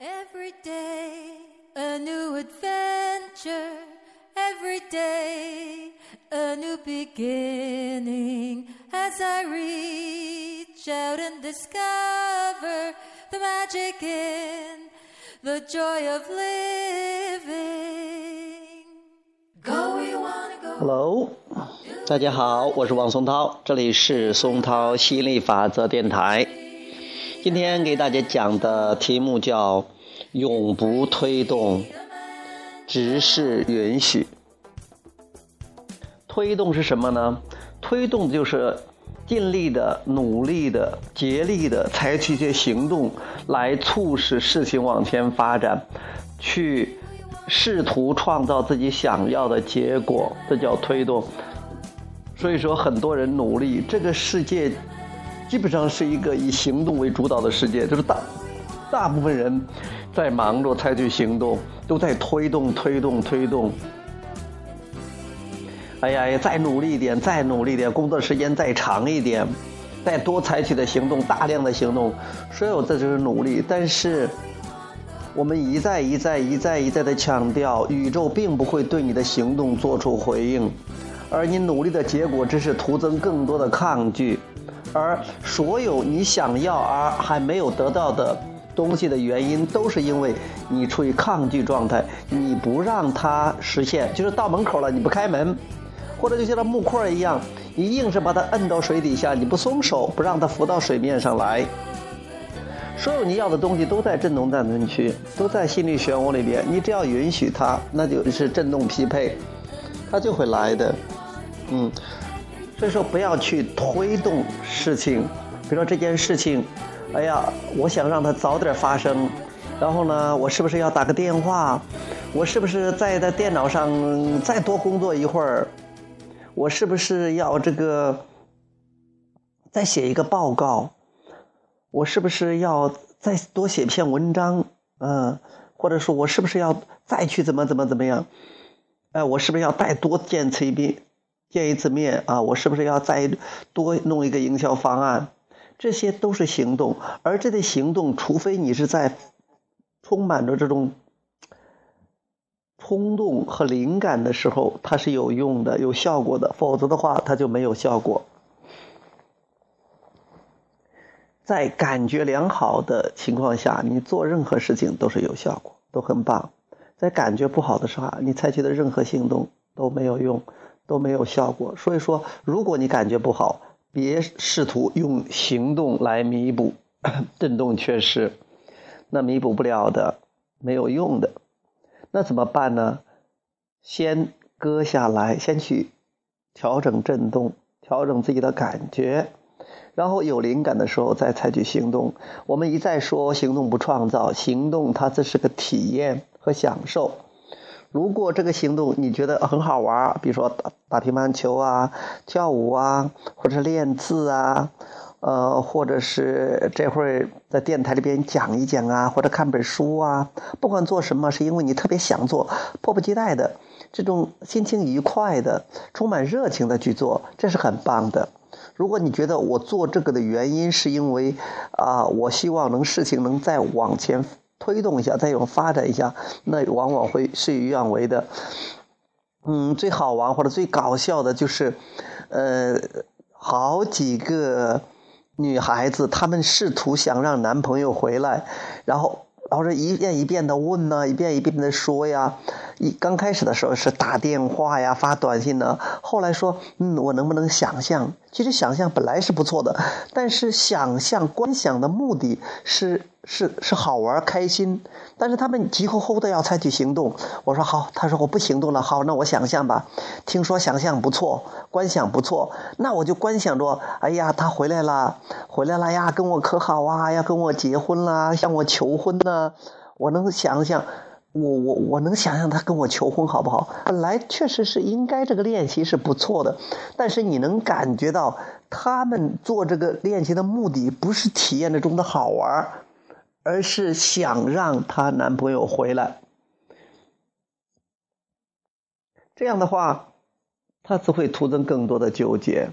Every day a new adventure, every day a new beginning. As I reach out and discover the magic in the joy of living. Go where you wanna go. Hello，大家好，我是王松涛，这里是松涛吸引力法则电台。 今天给大家讲的题目叫“永不推动，只是允许”。推动是什么呢？推动就是尽力的、努力的、竭力的采取一些行动，来促使事情往前发展，去试图创造自己想要的结果，这叫推动。所以说，很多人努力，这个世界基本上是一个以行动为主导的世界，就是大大部分人在忙着采取行动，都在推动、推动、推动。哎呀，再努力一点，再努力一点，工作时间再长一点，再多采取的行动，大量的行动，所有这就是努力。但是，我们一再一再一再一再的强调，宇宙并不会对你的行动做出回应，而你努力的结果只是徒增更多的抗拒，而所有你想要而还没有得到的东西的原因，都是因为你处于抗拒状态，你不让它实现，就是到门口了你不开门。或者就像那木块一样，你硬是把它摁到水底下，你不松手，不让它浮到水面上来。所有你要的东西都在振动暂存区，都在心理漩涡里边。你只要允许它，那就是振动匹配，它就会来的。嗯，所以说不要去推动事情，比如说这件事情，哎呀，我想让它早点发生，然后呢，我是不是要打个电话？我是不是在在电脑上再多工作一会儿？我是不是要这个再写一个报告？我是不是要再多写篇文章？嗯，或者说我是不是要再去怎么怎么怎么样？哎，我是不是要再多见一面见一次面啊？我是不是要再多弄一个营销方案？这些都是行动，而这类行动，除非你是在充满着这种。冲动和灵感的时候，它是有用的、有效果的；否则的话，它就没有效果。在感觉良好的情况下，你做任何事情都是有效果，都很棒；在感觉不好的时候，你采取的任何行动都没有用，都没有效果。所以说，如果你感觉不好，别试图用行动来弥补 震动缺失，那弥补不了的，没有用的。那怎么办呢？先割下来，先去调整振动，调整自己的感觉，然后有灵感的时候再采取行动。我们一再说，行动不创造，行动它这是个体验和享受。如果这个行动你觉得很好玩，比如说打打乒乓球啊、跳舞啊，或者练字啊。呃，或者是这会儿在电台里边讲一讲啊，或者看本书啊，不管做什么，是因为你特别想做，迫不及待的，这种心情愉快的、充满热情的去做，这是很棒的。如果你觉得我做这个的原因是因为啊，我希望能事情能再往前推动一下，再有发展一下，那往往会事与愿违的。嗯，最好玩或者最搞笑的就是，呃，好几个。女孩子，她们试图想让男朋友回来，然后，然后这一遍一遍的问呢，一遍一遍的说呀。一刚开始的时候是打电话呀、发短信呢，后来说，嗯，我能不能想象？其实想象本来是不错的，但是想象、观想的目的是是是好玩、开心。但是他们急吼吼的要采取行动。我说好，他说我不行动了。好，那我想象吧。听说想象不错，观想不错，那我就观想着，哎呀，他回来了，回来了呀，跟我可好啊，要跟我结婚啦，向我求婚呢。我能想象。我我我能想象他跟我求婚好不好？本来确实是应该这个练习是不错的，但是你能感觉到他们做这个练习的目的不是体验的中的好玩，而是想让她男朋友回来。这样的话，她只会徒增更多的纠结。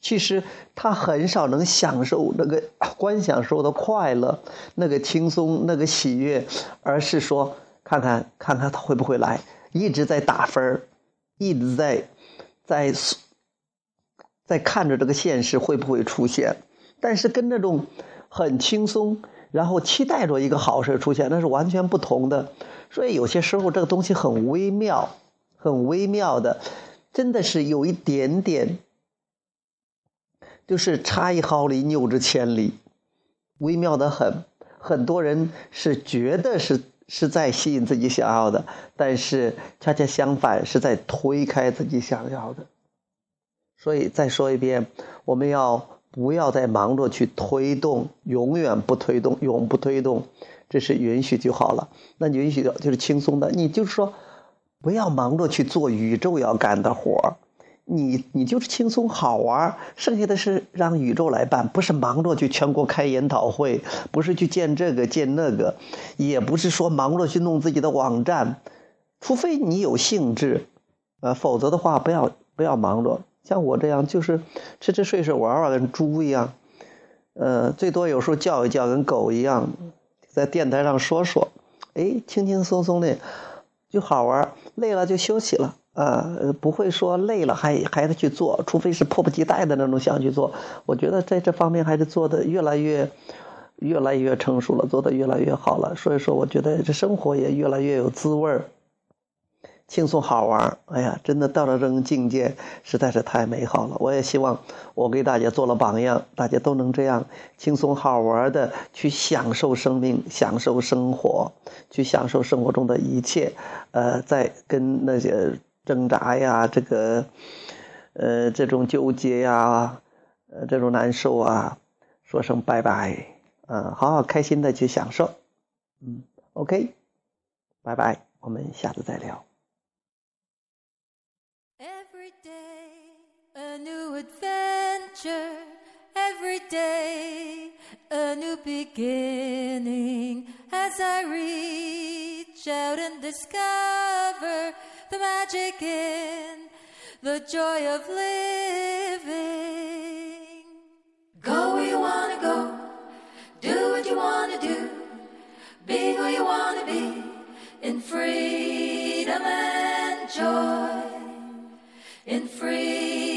其实她很少能享受那个观享受的快乐，那个轻松，那个喜悦，而是说看看看看他会不会来，一直在打分，一直在在在看着这个现实会不会出现。但是跟那种很轻松，然后期待着一个好事出现，那是完全不同的。所以有些时候这个东西很微妙，很微妙的，真的是有一点点。就是差一毫厘，谬之千里，微妙的很。很多人是觉得是是在吸引自己想要的，但是恰恰相反，是在推开自己想要的。所以再说一遍，我们要不要再忙着去推动？永远不推动，永不推动，这是允许就好了。那允许的就是轻松的，你就是说，不要忙着去做宇宙要干的活儿。你你就是轻松好玩，剩下的是让宇宙来办，不是忙着去全国开研讨会，不是去见这个见那个，也不是说忙着去弄自己的网站，除非你有兴致，呃，否则的话不要不要忙着。像我这样就是吃吃睡睡玩玩，跟猪一样，呃，最多有时候叫一叫，跟狗一样，在电台上说说，哎，轻轻松松的就好玩，累了就休息了。呃，不会说累了还还得去做，除非是迫不及待的那种想去做。我觉得在这方面还是做的越来越，越来越成熟了，做的越来越好了。所以说，我觉得这生活也越来越有滋味儿，轻松好玩哎呀，真的到了这种境界，实在是太美好了。我也希望我给大家做了榜样，大家都能这样轻松好玩的去享受生命，享受生活，去享受生活中的一切。呃，在跟那些。挣扎呀，这个，呃，这种纠结呀，呃，这种难受啊，说声拜拜，嗯，好好开心的去享受，嗯，OK，拜拜，我们下次再聊。The magic in the joy of living. Go where you wanna go, do what you wanna do, be who you wanna be, in freedom and joy, in freedom.